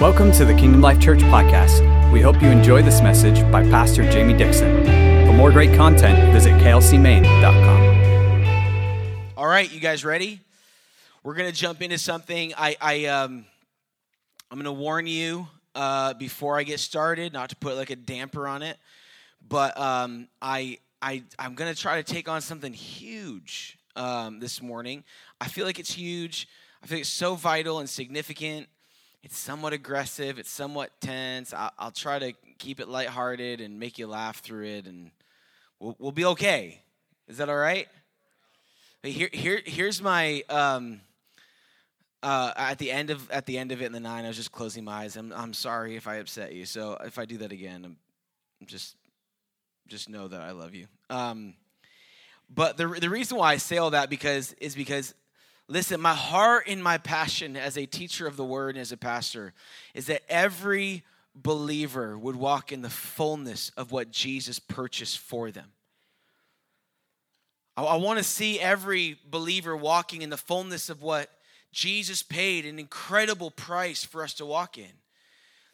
Welcome to the Kingdom Life Church podcast. We hope you enjoy this message by Pastor Jamie Dixon. For more great content, visit klcmaine.com. All right, you guys ready? We're gonna jump into something. I, I um, I'm gonna warn you uh, before I get started, not to put like a damper on it, but um, I, I, I'm gonna try to take on something huge um, this morning. I feel like it's huge. I feel like it's so vital and significant. It's somewhat aggressive. It's somewhat tense. I'll, I'll try to keep it lighthearted and make you laugh through it, and we'll, we'll be okay. Is that all right? But here, here, here's my. Um, uh, at the end of at the end of it in the nine, I was just closing my eyes. I'm I'm sorry if I upset you. So if I do that again, I'm, just just know that I love you. Um, but the the reason why I say all that because is because listen, my heart and my passion as a teacher of the word and as a pastor is that every believer would walk in the fullness of what Jesus purchased for them. I, I want to see every believer walking in the fullness of what Jesus paid an incredible price for us to walk in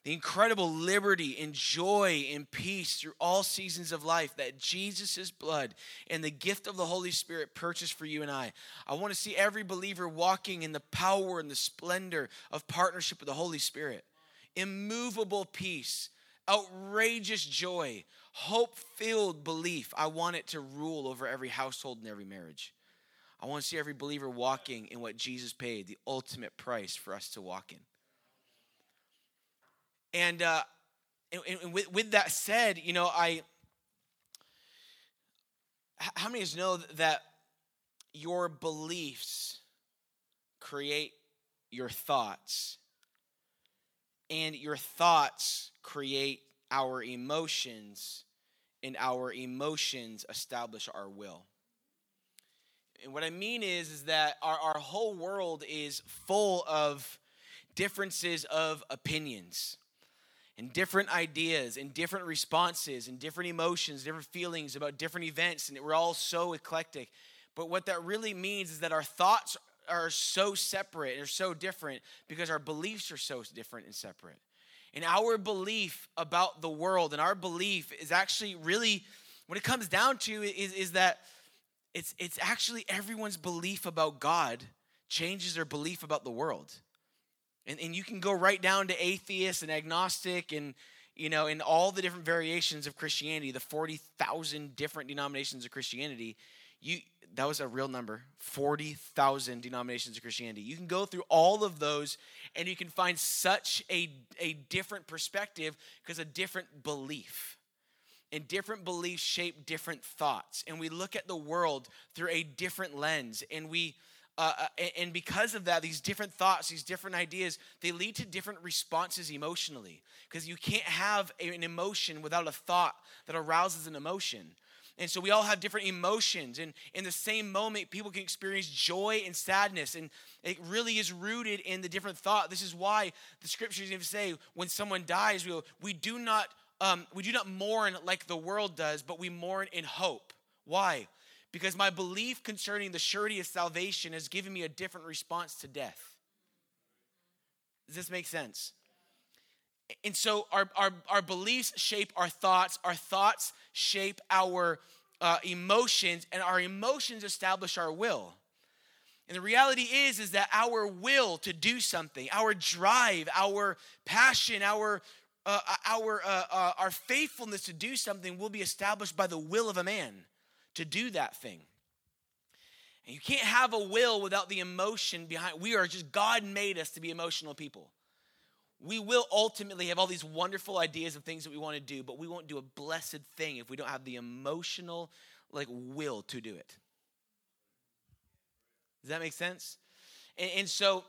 the incredible liberty and joy and peace through all seasons of life that Jesus' blood and the gift of the Holy Spirit purchased for you and I. I want to see every believer walking in the power and the splendor of partnership with the Holy Spirit. Immovable peace, outrageous joy, hope filled belief. I want it to rule over every household and every marriage. I want to see every believer walking in what Jesus paid, the ultimate price for us to walk in. And, uh, and, and with, with, that said, you know, I, how many of you know that your beliefs create your thoughts? And your thoughts create our emotions, and our emotions establish our will. And what I mean is, is that our, our whole world is full of differences of opinions and different ideas and different responses and different emotions, different feelings about different events, and we're all so eclectic. But what that really means is that our thoughts are so separate and are so different because our beliefs are so different and separate. And our belief about the world and our belief is actually really what it comes down to is, is that it's, it's actually everyone's belief about God changes their belief about the world. And, and you can go right down to atheist and agnostic and you know, in all the different variations of Christianity, the 40,000 different denominations of Christianity, you that was a real number 40,000 denominations of Christianity. You can go through all of those and you can find such a, a different perspective because a different belief. And different beliefs shape different thoughts. And we look at the world through a different lens. And we uh, uh and because of that, these different thoughts, these different ideas, they lead to different responses emotionally. Because you can't have an emotion without a thought that arouses an emotion. And so we all have different emotions. And in the same moment, people can experience joy and sadness. And it really is rooted in the different thought. This is why the scriptures even say when someone dies, we, we, do not, um, we do not mourn like the world does, but we mourn in hope. Why? Because my belief concerning the surety of salvation has given me a different response to death. Does this make sense? And so our, our, our beliefs shape our thoughts, our thoughts shape our uh, emotions, and our emotions establish our will. And the reality is, is that our will to do something, our drive, our passion, our uh, our uh, uh our faithfulness to do something will be established by the will of a man to do that thing. And you can't have a will without the emotion behind. We are just God made us to be emotional people. We will ultimately have all these wonderful ideas of things that we want to do, but we won't do a blessed thing if we don't have the emotional like will to do it. Does that make sense? And, and so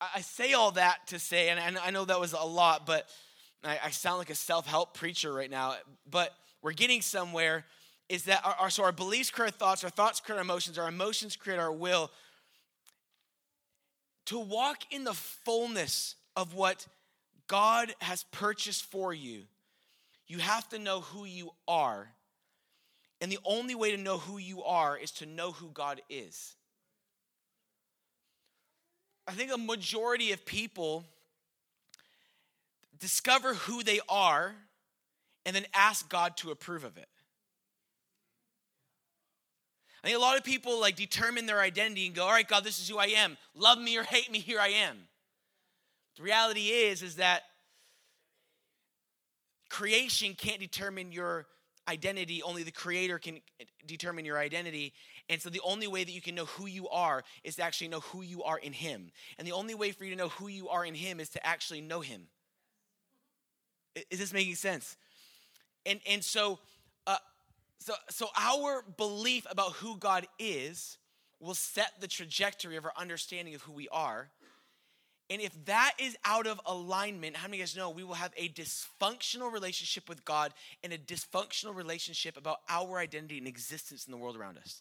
I say all that to say, and I know that was a lot, but I, I sound like a self help preacher right now, but we're getting somewhere is that our, our, so our beliefs create our thoughts, our thoughts create our emotions, our emotions create our will. To walk in the fullness of what God has purchased for you, you have to know who you are. And the only way to know who you are is to know who God is. I think a majority of people discover who they are and then ask God to approve of it. I think a lot of people like determine their identity and go, all right, God, this is who I am. Love me or hate me, here I am. The reality is, is that creation can't determine your identity. Only the creator can determine your identity. And so the only way that you can know who you are is to actually know who you are in him. And the only way for you to know who you are in him is to actually know him. Is this making sense? And and so uh, so so our belief about who God is will set the trajectory of our understanding of who we are. And if that is out of alignment, how many of you guys know we will have a dysfunctional relationship with God and a dysfunctional relationship about our identity and existence in the world around us?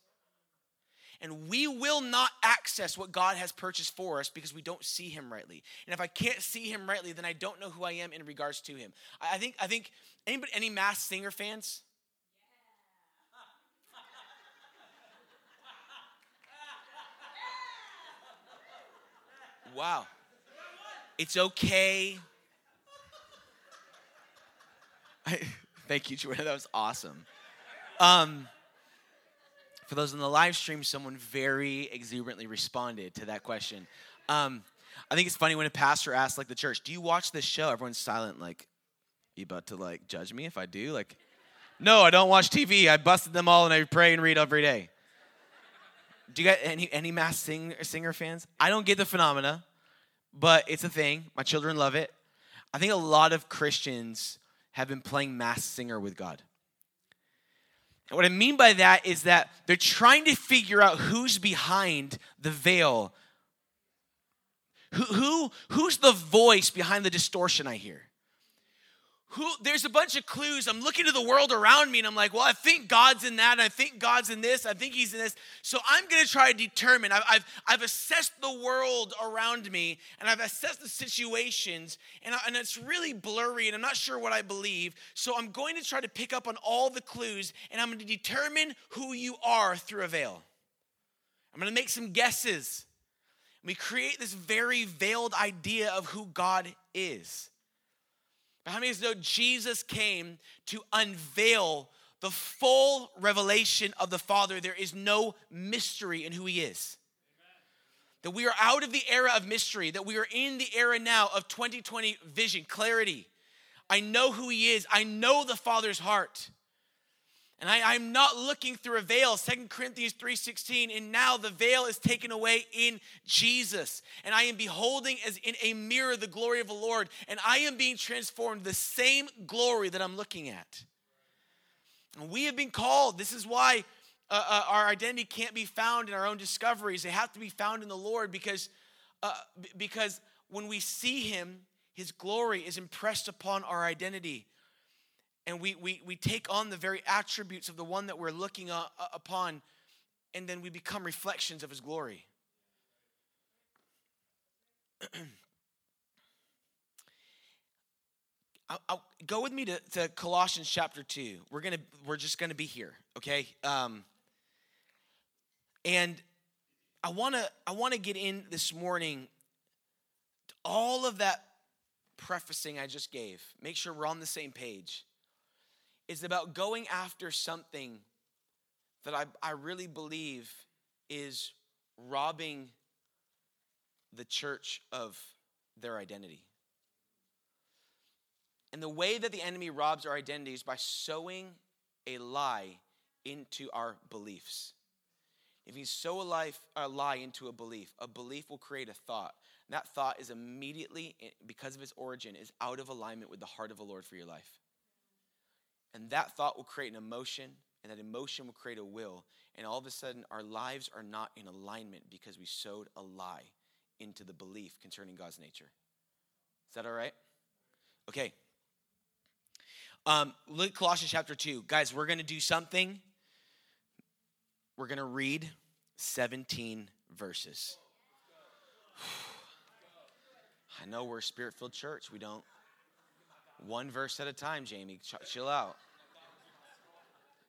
And we will not access what God has purchased for us because we don't see him rightly. And if I can't see him rightly, then I don't know who I am in regards to him. I think I think anybody any Masked Singer fans? Wow. It's okay. I, thank you, Joanna. That was awesome. Um, for those in the live stream, someone very exuberantly responded to that question. Um, I think it's funny when a pastor asks, like the church, "Do you watch this show?" Everyone's silent, like, "You about to like judge me if I do?" Like, no, I don't watch TV. I busted them all, and I pray and read every day. Do you got any any Masked sing, singer fans? I don't get the phenomena but it's a thing. My children love it. I think a lot of Christians have been playing Masked Singer with God. And what I mean by that is that they're trying to figure out who's behind the veil. Who, who, who's the voice behind the distortion I hear? Who there's a bunch of clues. I'm looking to the world around me and I'm like, well, I think God's in that. and I think God's in this. I think he's in this. So I'm going to try to determine. I've, I've, I've, assessed the world around me and I've assessed the situations and, I, and it's really blurry and I'm not sure what I believe. So I'm going to try to pick up on all the clues and I'm going to determine who you are through a veil. I'm going to make some guesses. We create this very veiled idea of who God is. But how many of know Jesus came to unveil the full revelation of the Father? There is no mystery in who He is. That we are out of the era of mystery, that we are in the era now of 2020 vision, clarity. I know who He is, I know the Father's heart. And I, am not looking through a veil, Second Corinthians 3.16, and now the veil is taken away in Jesus. And I am beholding as in a mirror the glory of the Lord, and I am being transformed the same glory that I'm looking at. And we have been called. This is why uh, uh, our identity can't be found in our own discoveries. They have to be found in the Lord because, uh, because when we see Him, His glory is impressed upon our identity and we, we, we take on the very attributes of the one that we're looking uh, upon, and then we become reflections of his glory. I'll, I'll, go with me to, to, Colossians chapter 2. We're gonna we're just gonna be here, okay? Um, and I wanna I wanna get in this morning all of that prefacing I just gave. Make sure we're on the same page is about going after something that I, I really believe is robbing the church of their identity. And the way that the enemy robs our identity is by sowing a lie into our beliefs. If you sow a, life, a lie into a belief, a belief will create a thought. And that thought is immediately, because of its origin, is out of alignment with the heart of the Lord for your life. And that thought will create an emotion, and that emotion will create a will. And all of a sudden, our lives are not in alignment because we sowed a lie into the belief concerning God's nature. Is that all right? Okay. Um, look at Colossians chapter 2. Guys, we're going to do something. We're going to read 17 verses. I know we're a spirit filled church. We don't one verse at a time, Jamie. Ch- chill out.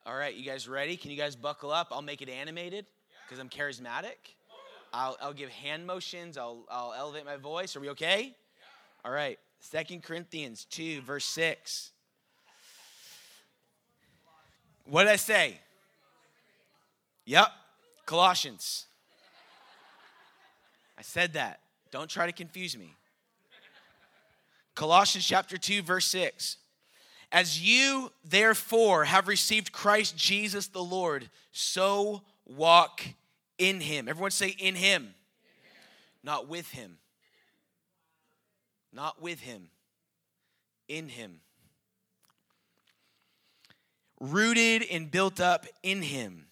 All right, you guys ready? Can you guys buckle up? I'll make it animated because I'm charismatic. I'll, I'll give hand motions. I'll, I'll elevate my voice. Are we okay? All right, Second Corinthians 2, verse 6. What did I say? Yep, Colossians. I said that. Don't try to confuse me. Colossians chapter 2, verse 6. As you, therefore, have received Christ Jesus the Lord, so walk in him. Everyone say, in him, not with him. Not with him, in him. Rooted and built up in him,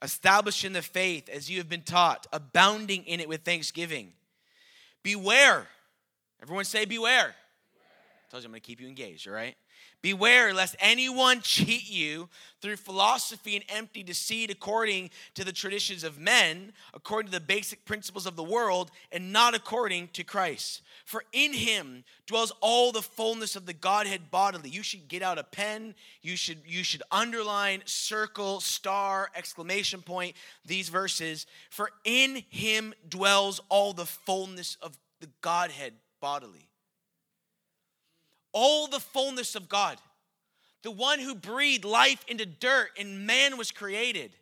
established in the faith as you have been taught, abounding in it with thanksgiving. Beware. Everyone say, beware. You I'm going to keep you engaged, all right? Beware lest anyone cheat you through philosophy and empty deceit according to the traditions of men, according to the basic principles of the world, and not according to Christ. For in him dwells all the fullness of the Godhead bodily. You should get out a pen, you should, you should underline, circle, star, exclamation point these verses. For in him dwells all the fullness of the Godhead bodily all the fullness of God, the one who breathed life into dirt and man was created,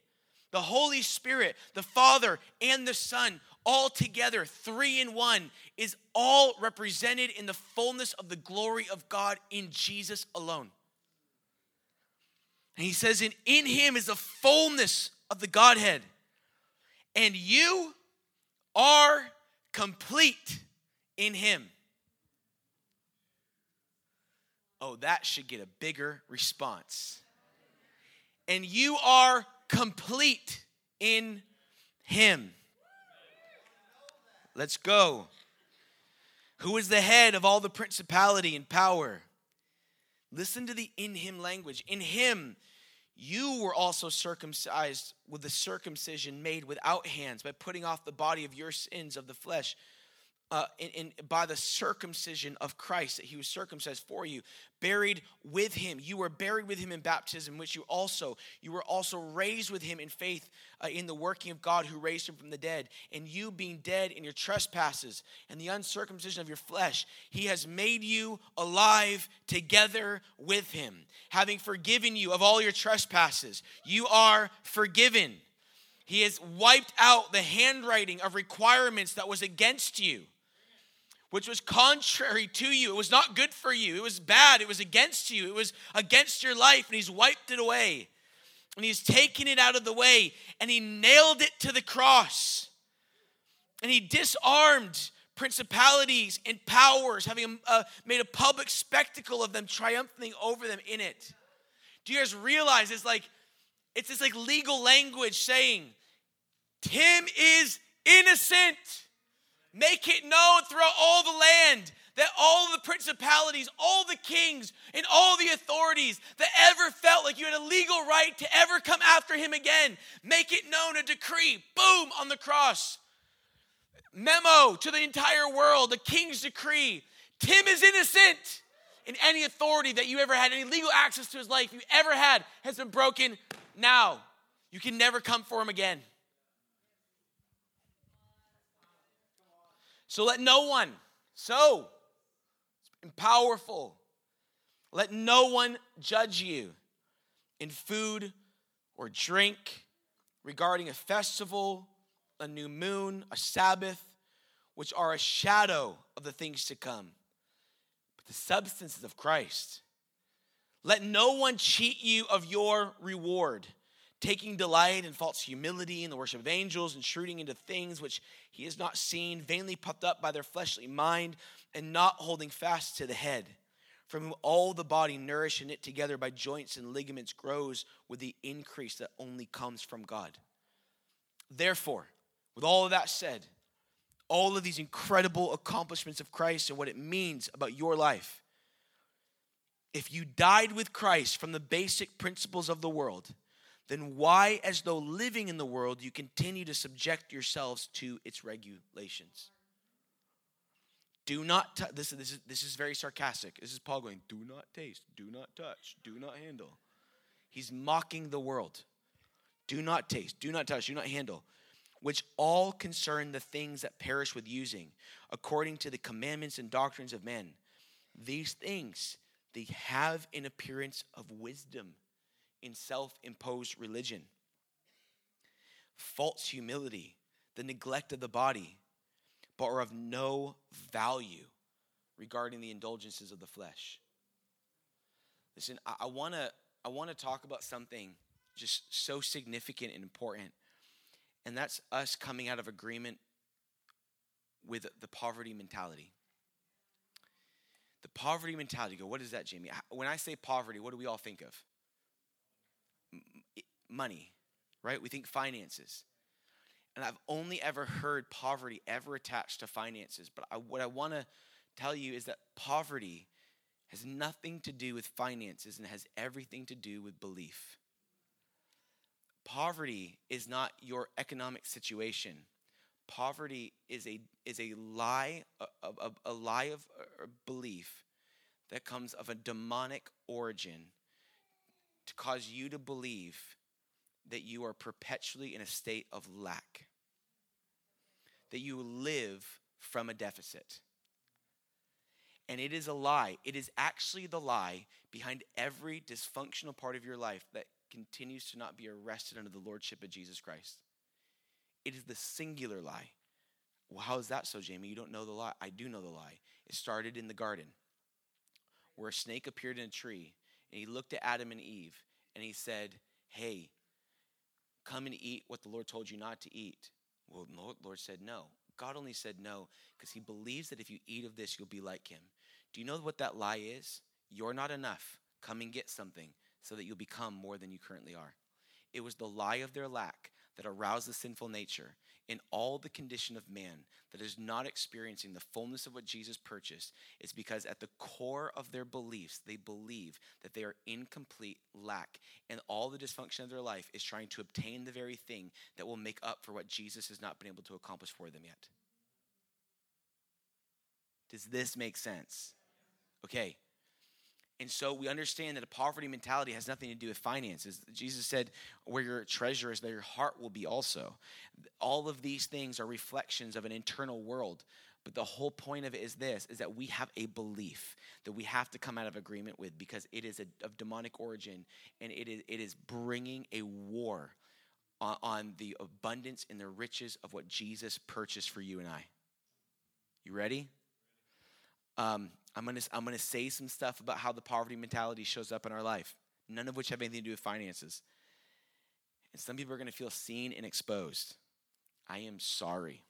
the Holy Spirit, the Father, and the Son, all together, three in one, is all represented in the fullness of the glory of God in Jesus alone. And he says, in, in him is the fullness of the Godhead. And you are complete in him oh, that should get a bigger response. And you are complete in Him. Let's go. Who is the head of all the principality and power? Listen to the in Him language. In Him, you were also circumcised with the circumcision made without hands by putting off the body of your sins of the flesh uh, in, in, by the circumcision of Christ, that he was circumcised for you, buried with him. You were buried with him in baptism, which you also you were also raised with him in faith uh, in the working of God who raised him from the dead. And you being dead in your trespasses and the uncircumcision of your flesh, he has made you alive together with him, having forgiven you of all your trespasses. You are forgiven. He has wiped out the handwriting of requirements that was against you which was contrary to you. It was not good for you. It was bad. It was against you. It was against your life. And he's wiped it away. And he's taken it out of the way. And he nailed it to the cross. And he disarmed principalities and powers, having uh, made a public spectacle of them, triumphing over them in it. Do you guys realize it's like, it's this like legal language saying, Tim is innocent. Make it known throughout all the land that all the principalities, all the kings, and all the authorities that ever felt like you had a legal right to ever come after him again, make it known, a decree, boom, on the cross. Memo to the entire world, the king's decree. Tim is innocent. And any authority that you ever had, any legal access to his life you ever had, has been broken now. You can never come for him again. So let no one, so powerful, let no one judge you in food or drink regarding a festival, a new moon, a Sabbath, which are a shadow of the things to come, but the substances of Christ. Let no one cheat you of your reward taking delight in false humility and the worship of angels, intruding into things which he has not seen, vainly puffed up by their fleshly mind, and not holding fast to the head, from whom all the body, nourished and knit together by joints and ligaments, grows with the increase that only comes from God. Therefore, with all of that said, all of these incredible accomplishments of Christ and what it means about your life, if you died with Christ from the basic principles of the world, then why, as though living in the world, you continue to subject yourselves to its regulations? Do not, t- this, this, is, this is very sarcastic. This is Paul going, do not taste, do not touch, do not handle. He's mocking the world. Do not taste, do not touch, do not handle, which all concern the things that perish with using, according to the commandments and doctrines of men These things, they have an appearance of wisdom in self imposed religion. False humility, the neglect of the body, but are of no value regarding the indulgences of the flesh. Listen, I, I want to I want to talk about something just so significant and important, and that's us coming out of agreement with the poverty mentality. The poverty mentality. Go, what is that, Jamie? When I say poverty, what do we all think of? Money, right? We think finances. And I've only ever heard poverty ever attached to finances. But I, what I want to tell you is that poverty has nothing to do with finances and has everything to do with belief. Poverty is not your economic situation. Poverty is a, is a lie, a, a, a lie of a belief that comes of a demonic origin to cause you to believe that you are perpetually in a state of lack, that you live from a deficit. And it is a lie. It is actually the lie behind every dysfunctional part of your life that continues to not be arrested under the lordship of Jesus Christ. It is the singular lie. Well, how is that so, Jamie? You don't know the lie. I do know the lie. It started in the garden where a snake appeared in a tree and he looked at Adam and Eve and he said, Hey, come and eat what the Lord told you not to eat. Well, the Lord said no. God only said no because he believes that if you eat of this, you'll be like him. Do you know what that lie is? You're not enough. Come and get something so that you'll become more than you currently are. It was the lie of their lack that aroused the sinful nature in all the condition of man that is not experiencing the fullness of what Jesus purchased is because at the core of their beliefs, they believe that they are in complete lack. And all the dysfunction of their life is trying to obtain the very thing that will make up for what Jesus has not been able to accomplish for them yet. Does this make sense? Okay. And so we understand that a poverty mentality has nothing to do with finances. Jesus said, Where your treasure is, there your heart will be also. All of these things are reflections of an internal world. But the whole point of it is this is that we have a belief that we have to come out of agreement with because it is a, of demonic origin and it is, it is bringing a war on, on the abundance and the riches of what Jesus purchased for you and I. You ready? Um, I'm gonna, I'm gonna say some stuff about how the poverty mentality shows up in our life, none of which have anything to do with finances. And some people are gonna feel seen and exposed. I am sorry.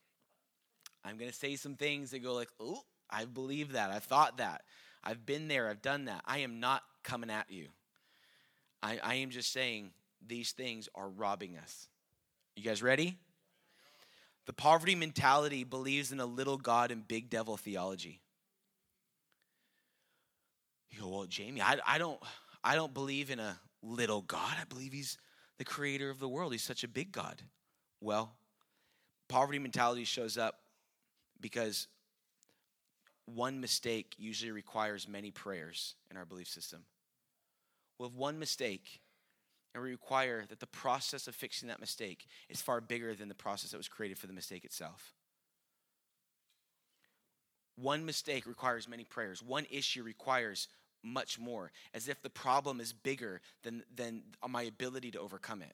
I'm gonna say some things that go like, oh, I believe that, I thought that, I've been there, I've done that. I am not coming at you. I, I am just saying these things are robbing us. You guys ready? The poverty mentality believes in a little God and big devil theology. You go, well, Jamie, I, I don't I don't believe in a little God. I believe he's the creator of the world. He's such a big God. Well, poverty mentality shows up because one mistake usually requires many prayers in our belief system. Well, if one mistake and we require that the process of fixing that mistake is far bigger than the process that was created for the mistake itself. One mistake requires many prayers. One issue requires much more, as if the problem is bigger than, than my ability to overcome it.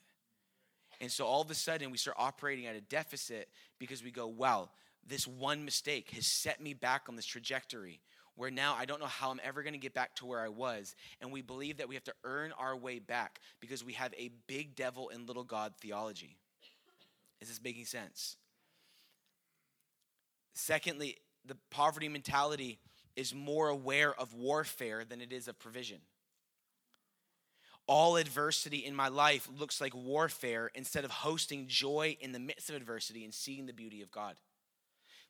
And so all of a sudden, we start operating at a deficit because we go, wow, this one mistake has set me back on this trajectory where now I don't know how I'm ever going to get back to where I was. And we believe that we have to earn our way back because we have a big devil and little God theology. Is this making sense? Secondly, the poverty mentality is more aware of warfare than it is of provision. All adversity in my life looks like warfare instead of hosting joy in the midst of adversity and seeing the beauty of God.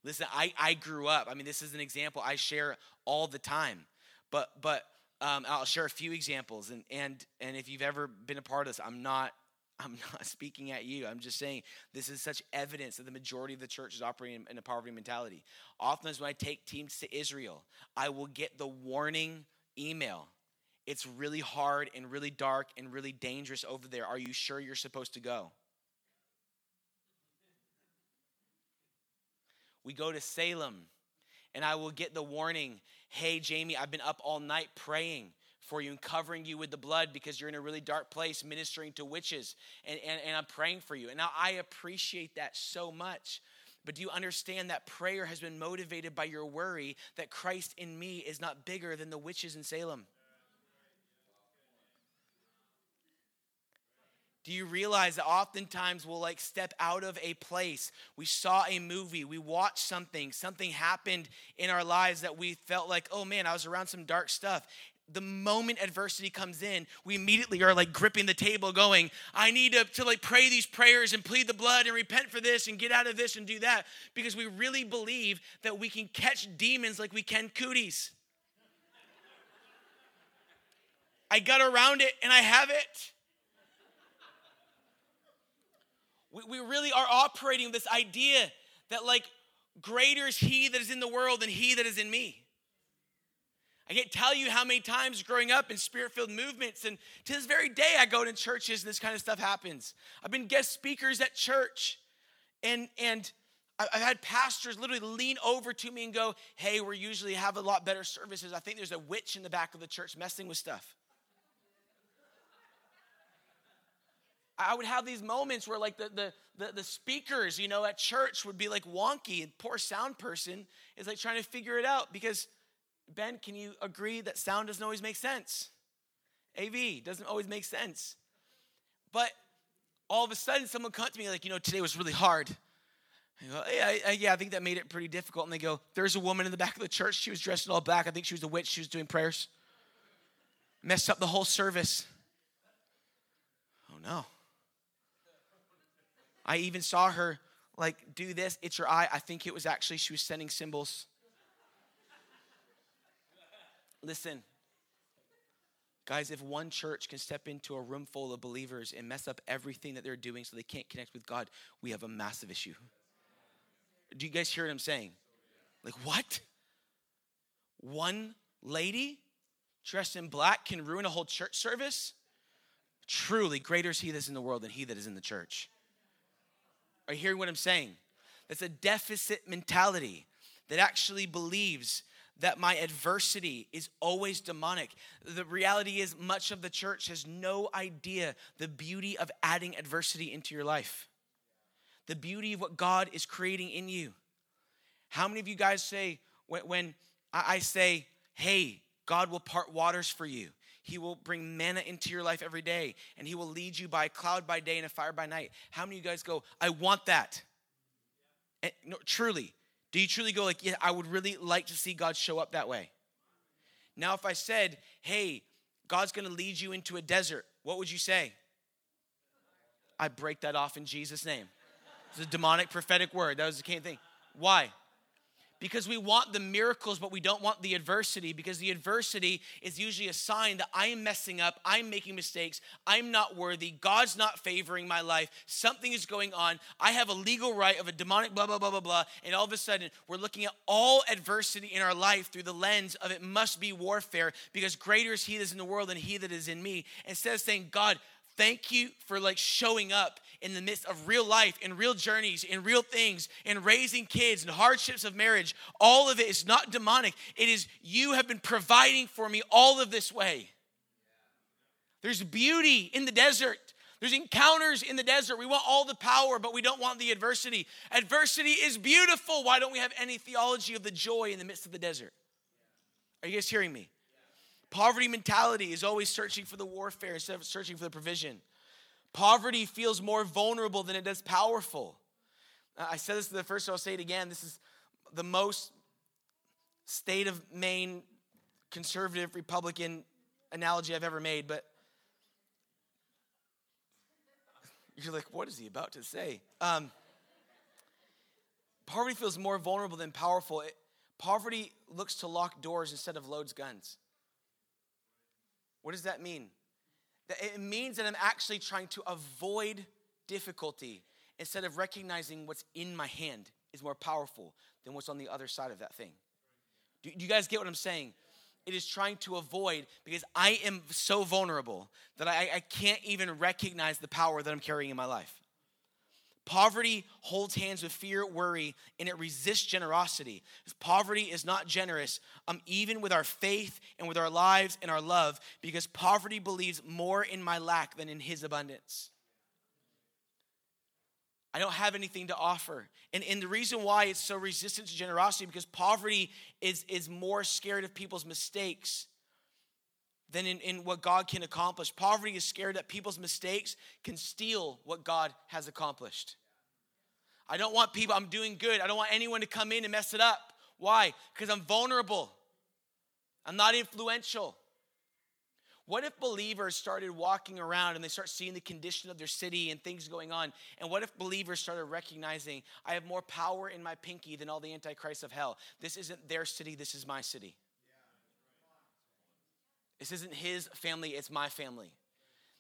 Listen, I, I grew up, I mean, this is an example I share all the time, but, but um, I'll share a few examples. And, and, and if you've ever been a part of this, I'm not I'm not speaking at you. I'm just saying this is such evidence that the majority of the church is operating in a poverty mentality. Oftentimes, when I take teams to Israel, I will get the warning email. It's really hard and really dark and really dangerous over there. Are you sure you're supposed to go? We go to Salem and I will get the warning hey, Jamie, I've been up all night praying for you and covering you with the blood because you're in a really dark place ministering to witches, and, and, and I'm praying for you. And now I appreciate that so much. But do you understand that prayer has been motivated by your worry that Christ in me is not bigger than the witches in Salem? Do you realize that oftentimes we'll like step out of a place? We saw a movie, we watched something, something happened in our lives that we felt like, oh man, I was around some dark stuff. The moment adversity comes in, we immediately are like gripping the table, going, I need to, to like pray these prayers and plead the blood and repent for this and get out of this and do that because we really believe that we can catch demons like we can cooties. I got around it and I have it. we, we really are operating this idea that like greater is he that is in the world than he that is in me. I can't tell you how many times growing up in spirit filled movements, and to this very day, I go to churches and this kind of stuff happens. I've been guest speakers at church, and, and I've had pastors literally lean over to me and go, Hey, we usually have a lot better services. I think there's a witch in the back of the church messing with stuff. I would have these moments where like the, the, the, the, speakers, you know, at church would be like wonky and poor sound person is like trying to figure it out because Ben, can you agree that sound doesn't always make sense? AV doesn't always make sense. But all of a sudden someone comes to me like, you know, today was really hard. I go, yeah, I, yeah, I think that made it pretty difficult. And they go, there's a woman in the back of the church. She was dressed in all black. I think she was a witch. She was doing prayers. Messed up the whole service. Oh no. I even saw her like do this. It's your eye. I think it was actually she was sending symbols. Listen, guys, if one church can step into a room full of believers and mess up everything that they're doing so they can't connect with God, we have a massive issue. Do you guys hear what I'm saying? Like, what? One lady dressed in black can ruin a whole church service? Truly, greater is he that is in the world than he that is in the church. Are you hearing what I'm saying? That's a deficit mentality that actually believes that my adversity is always demonic. The reality is, much of the church has no idea the beauty of adding adversity into your life, the beauty of what God is creating in you. How many of you guys say, when, I say, hey, God will part waters for you? He will bring manna into your life every day, and He will lead you by a cloud by day and a fire by night. How many of you guys go, I want that? And, no, truly. Do you truly go, like, yeah, I would really like to see God show up that way? Now, if I said, hey, God's gonna lead you into a desert, what would you say? I break that off in Jesus' name. It's a demonic prophetic word. That was the key thing. Why? Because we want the miracles, but we don't want the adversity because the adversity is usually a sign that I am messing up, I'm making mistakes, I'm not worthy, God's not favoring my life, something is going on, I have a legal right of a demonic blah, blah, blah, blah, blah. And all of a sudden, we're looking at all adversity in our life through the lens of it must be warfare because greater is He that is in the world than He that is in me. Instead of saying, God, thank you for like showing up in the midst of real life in real journeys in real things in raising kids and hardships of marriage all of it is not demonic it is you have been providing for me all of this way there's beauty in the desert there's encounters in the desert. We want all the power, but we don't want the adversity. Adversity is beautiful. Why don't we have any theology of the joy in the midst of the desert? Are you guys hearing me? Poverty mentality is always searching for the warfare instead of searching for the provision. Poverty feels more vulnerable than it does powerful. I said this the first, I'll say it again. This is the most state of Maine conservative Republican analogy I've ever made, but you're like, what is he about to say? Um, poverty feels more vulnerable than powerful. It, poverty looks to lock doors instead of loads guns. What does that mean? It means that I'm actually trying to avoid difficulty instead of recognizing what's in my hand is more powerful than what's on the other side of that thing. Do, you guys get what I'm saying? It is trying to avoid because I am so vulnerable that I, I can't even recognize the power that I'm carrying in my life. Poverty holds hands with fear, worry, and it resists generosity. Poverty is not generous, um, even with our faith and with our lives and our love, because poverty believes more in my lack than in his abundance. I don't have anything to offer. And, and the reason why it's so resistant to generosity, because poverty is, is more scared of people's mistakes than in, in what God can accomplish. Poverty is scared that people's mistakes can steal what God has accomplished. I don't want people, I'm doing good. I don't want anyone to come in and mess it up. Why? Because I'm vulnerable. I'm not influential. What if believers started walking around and they start seeing the condition of their city and things going on? And what if believers started recognizing, I have more power in my pinky than all the antichrists of hell? This isn't their city, this is my city. This isn't his family, it's my family.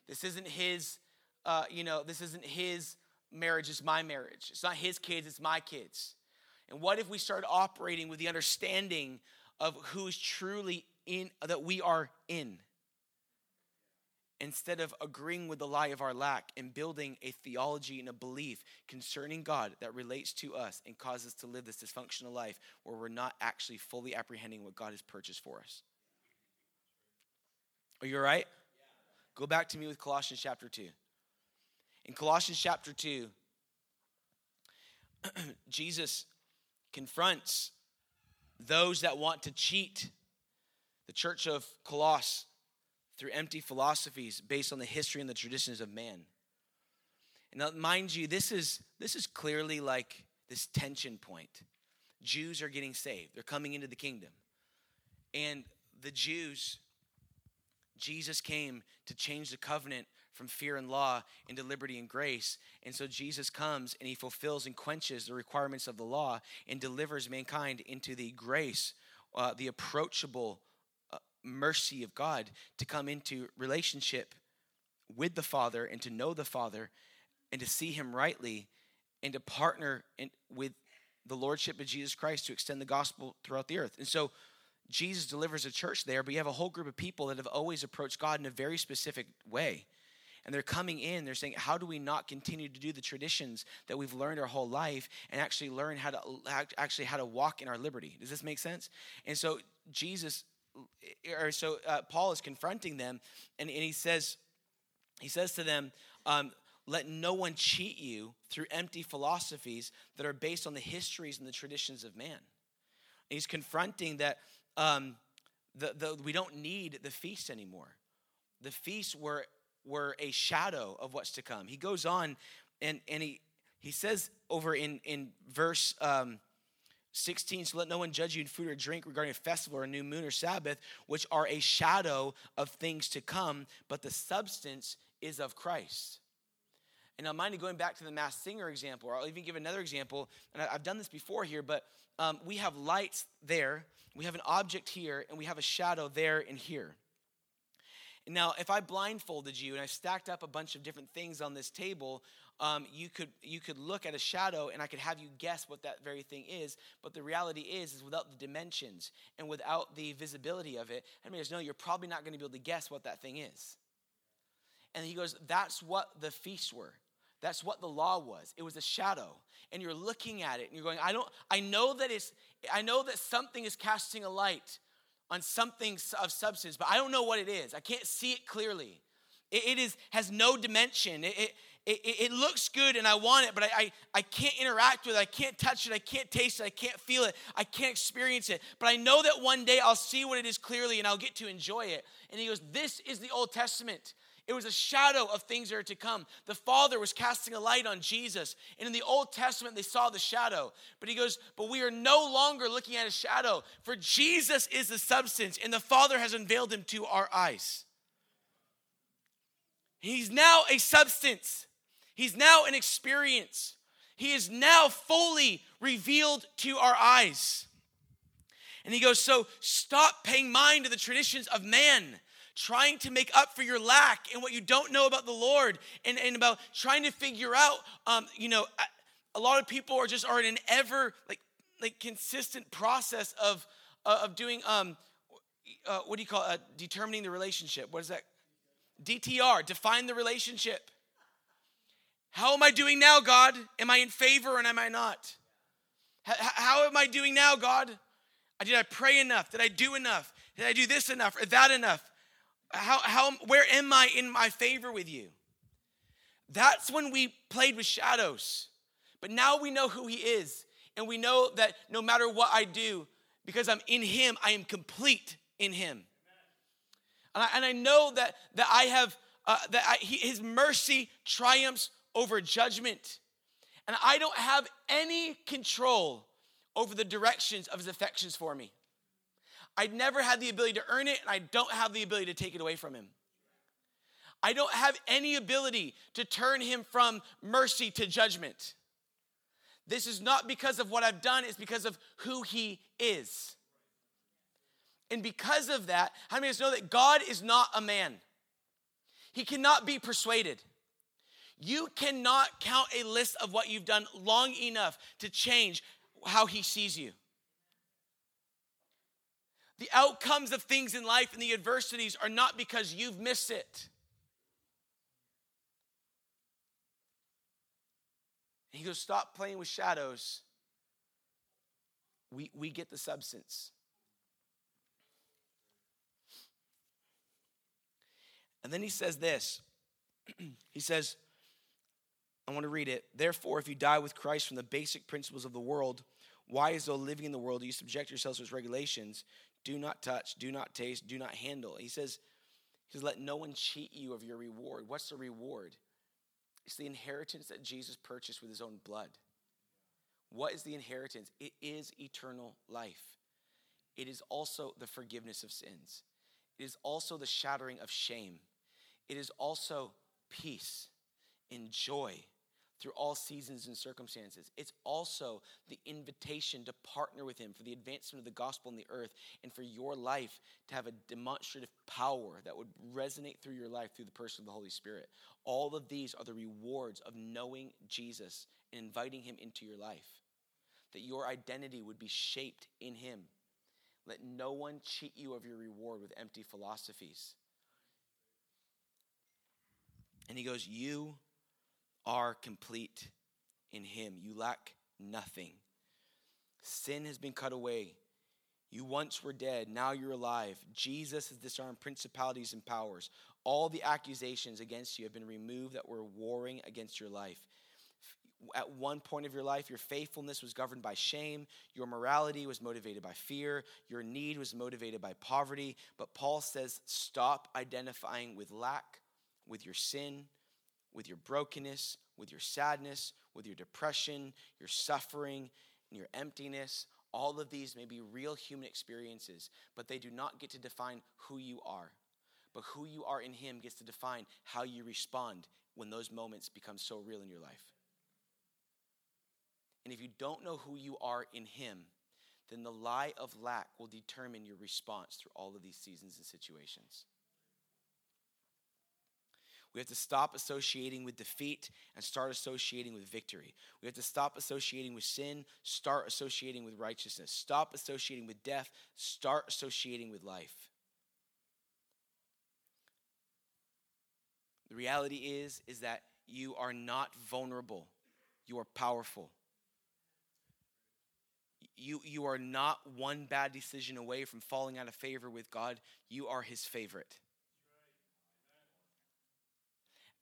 This isn't his, uh, you know, this isn't his marriage, it's my marriage. It's not his kids, it's my kids. And what if we start operating with the understanding of who's truly in, that we are in? Instead of agreeing with the lie of our lack and building a theology and a belief concerning God that relates to us and causes us to live this dysfunctional life where we're not actually fully apprehending what God has purchased for us. Are you all right? Go back to me with Colossians chapter 2. In Colossians chapter 2, Jesus confronts those that want to cheat the church of Colossus through empty philosophies based on the history and the traditions of man. And now, mind you, this is this is clearly like this tension point. Jews are getting saved. They're coming into the kingdom. And the Jews Jesus came to change the covenant from fear and law into liberty and grace. And so Jesus comes and he fulfills and quenches the requirements of the law and delivers mankind into the grace, uh, the approachable uh, mercy of God to come into relationship with the Father and to know the Father and to see him rightly and to partner in, with the Lordship of Jesus Christ to extend the gospel throughout the earth. And so, Jesus delivers a church there, but you have a whole group of people that have always approached God in a very specific way. And they're coming in, they're saying, How do we not continue to do the traditions that we've learned our whole life and actually learn how to actually how to walk in our liberty? Does this make sense? And so Jesus, or so uh, Paul is confronting them, and, and he says, he says to them, um, let no one cheat you through empty philosophies that are based on the histories and the traditions of man. And he's confronting that um, the, the, we don't need the feast anymore. The feasts were, were a shadow of what's to come. He goes on and, and he, he says over in, in verse um, 16, so let no one judge you in food or drink regarding a festival or a new moon or Sabbath, which are a shadow of things to come, but the substance is of Christ. And I'm minded going back to the Masked Singer example, or I'll even give another example. And I've done this before here, but um, we have lights there, we have an object here, and we have a shadow there and here. Now, if I blindfolded you and I stacked up a bunch of different things on this table, um, you could you could look at a shadow and I could have you guess what that very thing is. But the reality is, is without the dimensions and without the visibility of it, I mean, there's no, you're probably not going to be able to guess what that thing is. And he goes, that's what the feasts were. That's what the law was. It was a shadow. And you're looking at it and you're going, I don't I know that it's I know that something is casting a light on something of substance, but I don't know what it is. I can't see it clearly. it, it is has no dimension. It, it, it, it, looks good and I want it, but I, I, I can't interact with it. I can't touch it. I can't taste it. I can't feel it. I can't experience it. But I know that one day I'll see what it is clearly and I'll get to enjoy it. And he goes, This is the Old Testament. It was a shadow of things that are to come. The Father was casting a light on Jesus. And in the Old Testament, they saw the shadow. But he goes, But we are no longer looking at a shadow, for Jesus is the substance, and the Father has unveiled him to our eyes. He's now a substance, he's now an experience. He is now fully revealed to our eyes. And he goes, So stop paying mind to the traditions of man trying to make up for your lack and what you don't know about the Lord and, and about trying to figure out, um, you know, a lot of people are just are in an ever like like consistent process of uh, of doing um uh, what do you call it? Uh, determining the relationship. What is that? DTR. Define the relationship. How am I doing now, God? Am I in favor and am I not? How, how am I doing now, God? Did I pray enough? Did I do enough? Did I do this enough or that enough? How, how, where am I in my favor with you? That's when we played with shadows. But now we know who He is. And we know that no matter what I do, because I'm in Him, I am complete in Him. And I, and I know that, that I have, uh, that I, he, His mercy triumphs over judgment. And I don't have any control over the directions of His affections for me. I never had the ability to earn it, and I don't have the ability to take it away from Him. I don't have any ability to turn him from mercy to judgment. This is not because of what I've done, it's because of who he is. And because of that, how many of us know that God is not a man? He cannot be persuaded. You cannot count a list of what you've done long enough to change how he sees you. The outcomes of things in life and the adversities are not because you've missed it. And he goes, Stop playing with shadows. We, we get the substance. And then he says this He says, I want to read it. Therefore, if you die with Christ from the basic principles of the world, why, as though living in the world, do you subject yourselves to its regulations? Do not touch, do not taste, do not handle. He says, he says, let no one cheat you of your reward. What's the reward? It's the inheritance that Jesus purchased with his own blood. What is the inheritance? It is eternal life. It is also the forgiveness of sins. It is also the shattering of shame. It is also peace and joy through all seasons and circumstances. It's also the invitation to partner with Him for the advancement of the gospel in the earth and for your life to have a demonstrative power that would resonate through your life through the person of the Holy Spirit. All of these are the rewards of knowing Jesus and inviting Him into your life. That your identity would be shaped in Him. Let no one cheat you of your reward with empty philosophies. And he goes, You are complete in Him. You lack nothing. Sin has been cut away. You once were dead, now you're alive. Jesus has disarmed principalities and powers. All the accusations against you have been removed that were warring against your life. At one point of your life, your faithfulness was governed by shame. Your morality was motivated by fear. Your need was motivated by poverty. But Paul says, stop identifying with lack, with your sin, with your brokenness, with your sadness, with your depression, your suffering, and your emptiness. All of these may be real human experiences, but they do not get to define who you are. But who you are in Him gets to define how you respond when those moments become so real in your life. And if you don't know who you are in Him, then the lie of lack will determine your response through all of these seasons and situations. We have to stop associating with defeat and start associating with victory. We have to stop associating with sin, start associating with righteousness. Stop associating with death, start associating with life. The reality is is that you are not vulnerable. You are powerful. You, you are not one bad decision away from falling out of favor with God. You are his favorite.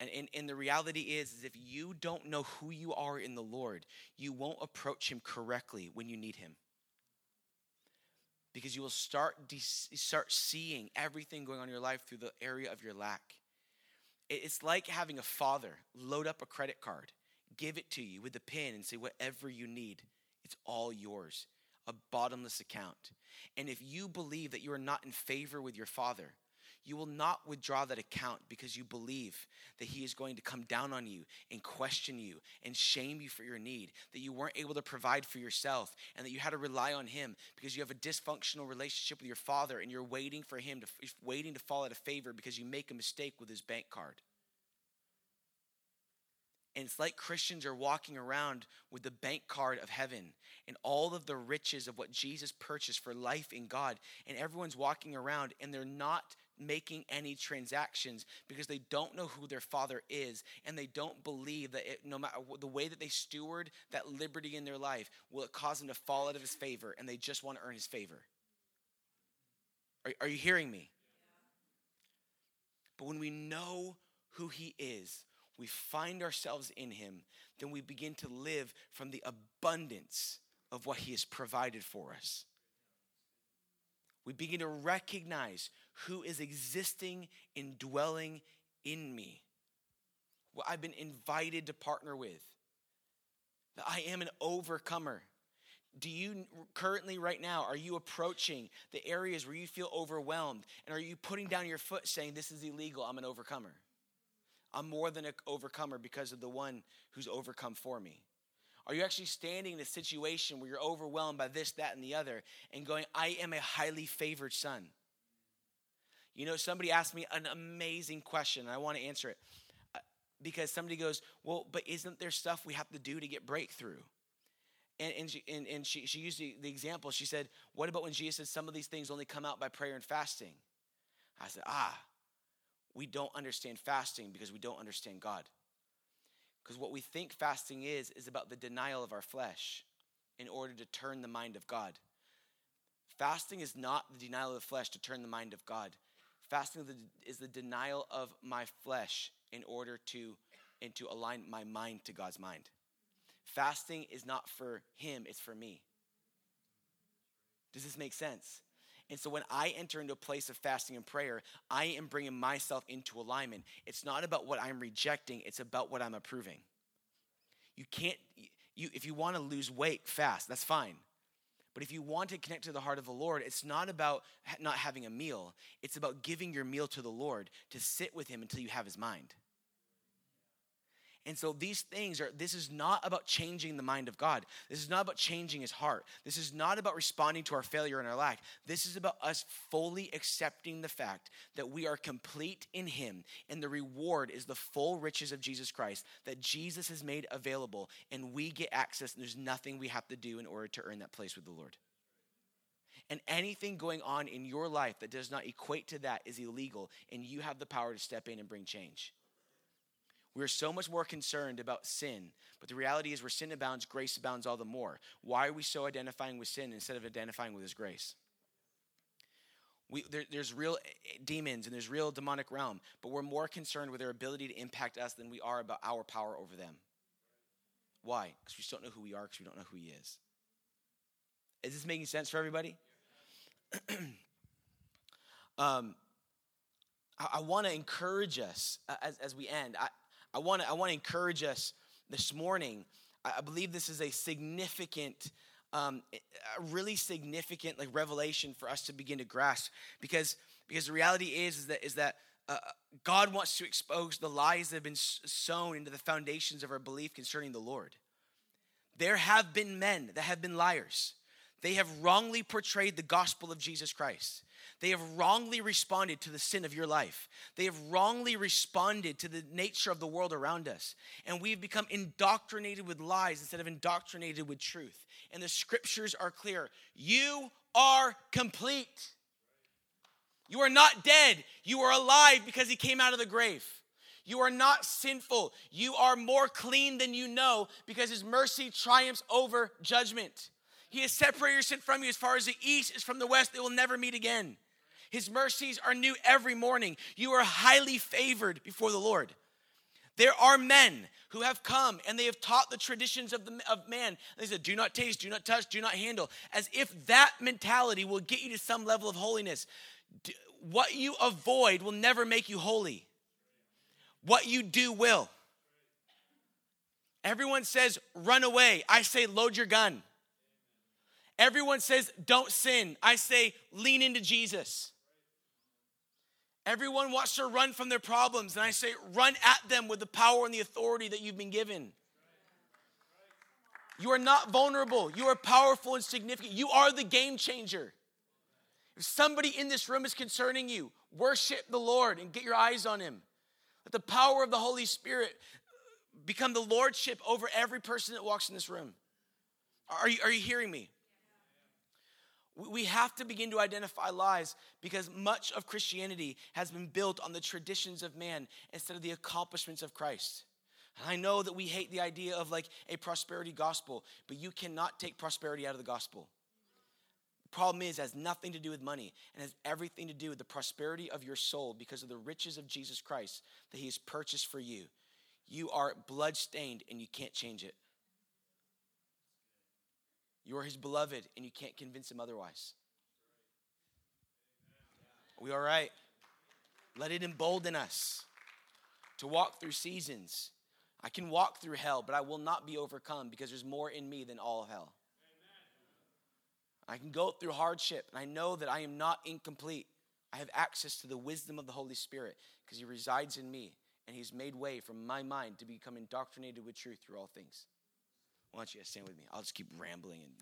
And, and, and the reality is, is if you don't know who you are in the Lord, you won't approach him correctly when you need him. Because you will start, de- start seeing everything going on in your life through the area of your lack. It's like having a father load up a credit card, give it to you with a pin, and say, whatever you need, it's all yours. A bottomless account. And if you believe that you are not in favor with your father, you will not withdraw that account because you believe that He is going to come down on you and question you and shame you for your need, that you weren't able to provide for yourself, and that you had to rely on Him because you have a dysfunctional relationship with your Father and you're waiting for Him to waiting to fall out of favor because you make a mistake with His bank card. And it's like Christians are walking around with the bank card of heaven and all of the riches of what Jesus purchased for life in God. And everyone's walking around and they're not making any transactions because they don't know who their father is and they don't believe that it, no matter the way that they steward that liberty in their life will it cause them to fall out of his favor and they just want to earn his favor? Are, are you hearing me? But when we know who he is we find ourselves in him then we begin to live from the abundance of what he has provided for us. We begin to recognize who is existing and dwelling in me. What I've been invited to partner with. That I am an overcomer. Do you currently, right now, are you approaching the areas where you feel overwhelmed? And are you putting down your foot saying, This is illegal, I'm an overcomer? I'm more than an overcomer because of the one who's overcome for me. Are you actually standing in a situation where you're overwhelmed by this, that, and the other and going, I am a highly favored son? You know, somebody asked me an amazing question, and I want to answer it. Uh, because somebody goes, Well, but isn't there stuff we have to do to get breakthrough? And, and, she, and, and she, she used the, the example. She said, What about when Jesus said some of these things only come out by prayer and fasting? I said, Ah, we don't understand fasting because we don't understand God. Because what we think fasting is, is about the denial of our flesh in order to turn the mind of God. Fasting is not the denial of the flesh to turn the mind of God. Fasting is the denial of my flesh in order to, and to align my mind to God's mind. Fasting is not for him, it's for me. Does this make sense? And so when I enter into a place of fasting and prayer, I am bringing myself into alignment. It's not about what I'm rejecting, it's about what I'm approving. You can't, you, if you want to lose weight fast, that's fine. But if you want to connect to the heart of the Lord, it's not about not having a meal. It's about giving your meal to the Lord to sit with Him until you have His mind. And so these things are, this is not about changing the mind of God. This is not about changing his heart. This is not about responding to our failure and our lack. This is about us fully accepting the fact that we are complete in him and the reward is the full riches of Jesus Christ that Jesus has made available and we get access and there's nothing we have to do in order to earn that place with the Lord. And anything going on in your life that does not equate to that is illegal and you have the power to step in and bring change. We're so much more concerned about sin. But the reality is, where sin abounds, grace abounds all the more. Why are we so identifying with sin instead of identifying with His grace? We, there, there's real eh, demons and there's real demonic realm, but we're more concerned with their ability to impact us than we are about our power over them. Why? Because we just don't know who we are, because we don't know who He is. Is this making sense for everybody? um, I, I want to encourage us uh, as, as we end. I, I want to I want to encourage us this morning. I believe this is a significant, um, a really significant like revelation for us to begin to grasp because because the reality is is that is that uh, God wants to expose the lies that have been sown into the foundations of our belief concerning the Lord. There have been men that have been liars. They have wrongly portrayed the gospel of Jesus Christ. They have wrongly responded to the sin of your life. They have wrongly responded to the nature of the world around us. And we've become indoctrinated with lies instead of indoctrinated with truth. And the scriptures are clear you are complete. You are not dead. You are alive because he came out of the grave. You are not sinful. You are more clean than you know because his mercy triumphs over judgment. He has separated your sin from you as far as the east is from the west. They will never meet again. His mercies are new every morning. You are highly favored before the Lord. There are men who have come and they have taught the traditions of, the, of man. They said, do not taste, do not touch, do not handle, as if that mentality will get you to some level of holiness. What you avoid will never make you holy. What you do will. Everyone says, run away. I say, load your gun. Everyone says, don't sin. I say, lean into Jesus. Everyone wants to run from their problems, and I say, run at them with the power and the authority that you've been given. You are not vulnerable. You are powerful and significant. You are the game changer. If somebody in this room is concerning you, worship the Lord and get your eyes on Him. Let the power of the Holy Spirit become the lordship over every person that walks in this room. Are you, are you hearing me? We have to begin to identify lies because much of Christianity has been built on the traditions of man instead of the accomplishments of Christ. And I know that we hate the idea of like a prosperity gospel, but you cannot take prosperity out of the gospel. The problem is, it has nothing to do with money and has everything to do with the prosperity of your soul because of the riches of Jesus Christ that He has purchased for you. You are bloodstained and you can't change it. You are his beloved, and you can't convince him otherwise. Are we all right? Let it embolden us to walk through seasons. I can walk through hell, but I will not be overcome because there's more in me than all hell. I can go through hardship, and I know that I am not incomplete. I have access to the wisdom of the Holy Spirit because He resides in me, and He's made way from my mind to become indoctrinated with truth through all things. Why don't you guys stand with me? I'll just keep rambling and.